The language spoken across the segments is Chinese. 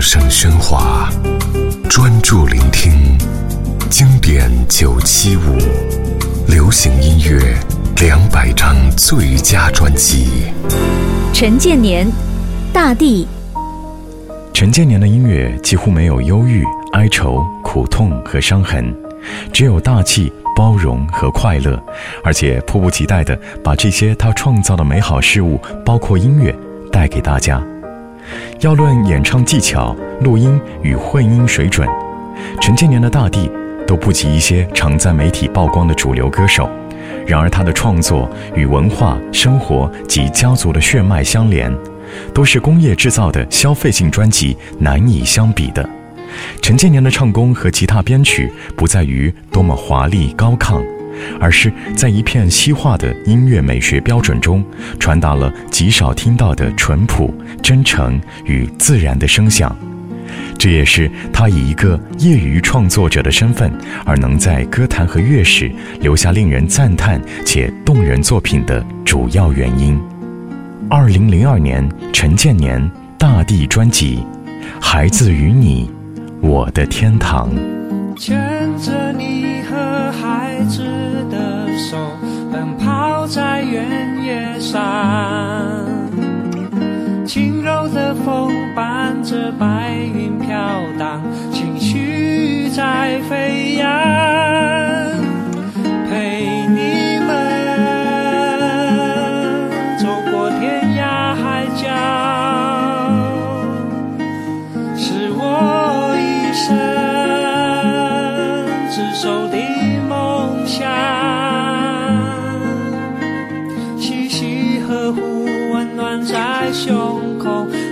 声喧哗，专注聆听经典九七五，流行音乐两百张最佳专辑。陈建年，《大地》。陈建年的音乐几乎没有忧郁、哀愁、苦痛和伤痕，只有大气、包容和快乐，而且迫不及待地把这些他创造的美好事物，包括音乐，带给大家。要论演唱技巧、录音与混音水准，陈建年的《大地》都不及一些常在媒体曝光的主流歌手。然而，他的创作与文化、生活及家族的血脉相连，都是工业制造的消费性专辑难以相比的。陈建年的唱功和吉他编曲不在于多么华丽高亢。而是在一片西化的音乐美学标准中，传达了极少听到的淳朴、真诚与自然的声响。这也是他以一个业余创作者的身份，而能在歌坛和乐史留下令人赞叹且动人作品的主要原因。二零零二年，陈建年《大地》专辑，《孩子与你，我的天堂》。牵着手，奔跑在原野上，轻柔的风伴着白云飘荡，情绪在飞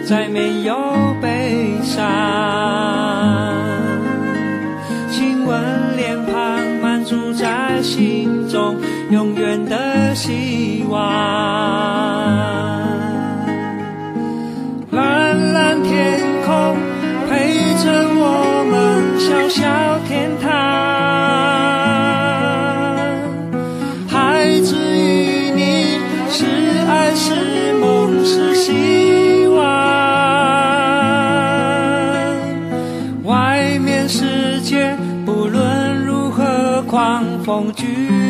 再没有悲伤，亲吻脸庞，满足在心中，永远的希望。蓝蓝天空陪着我们，小小天堂。狂风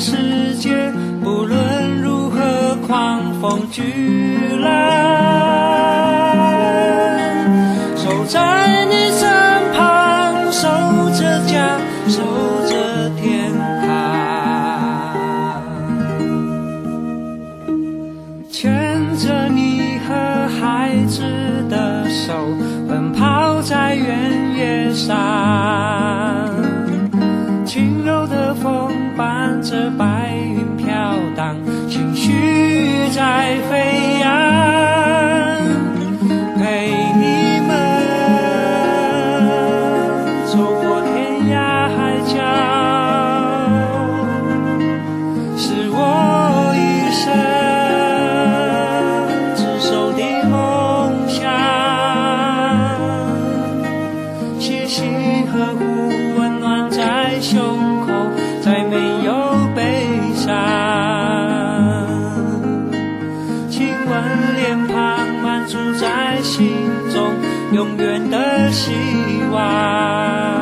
世界不论如何狂风巨浪守在你身旁守着家守心中永远的希望。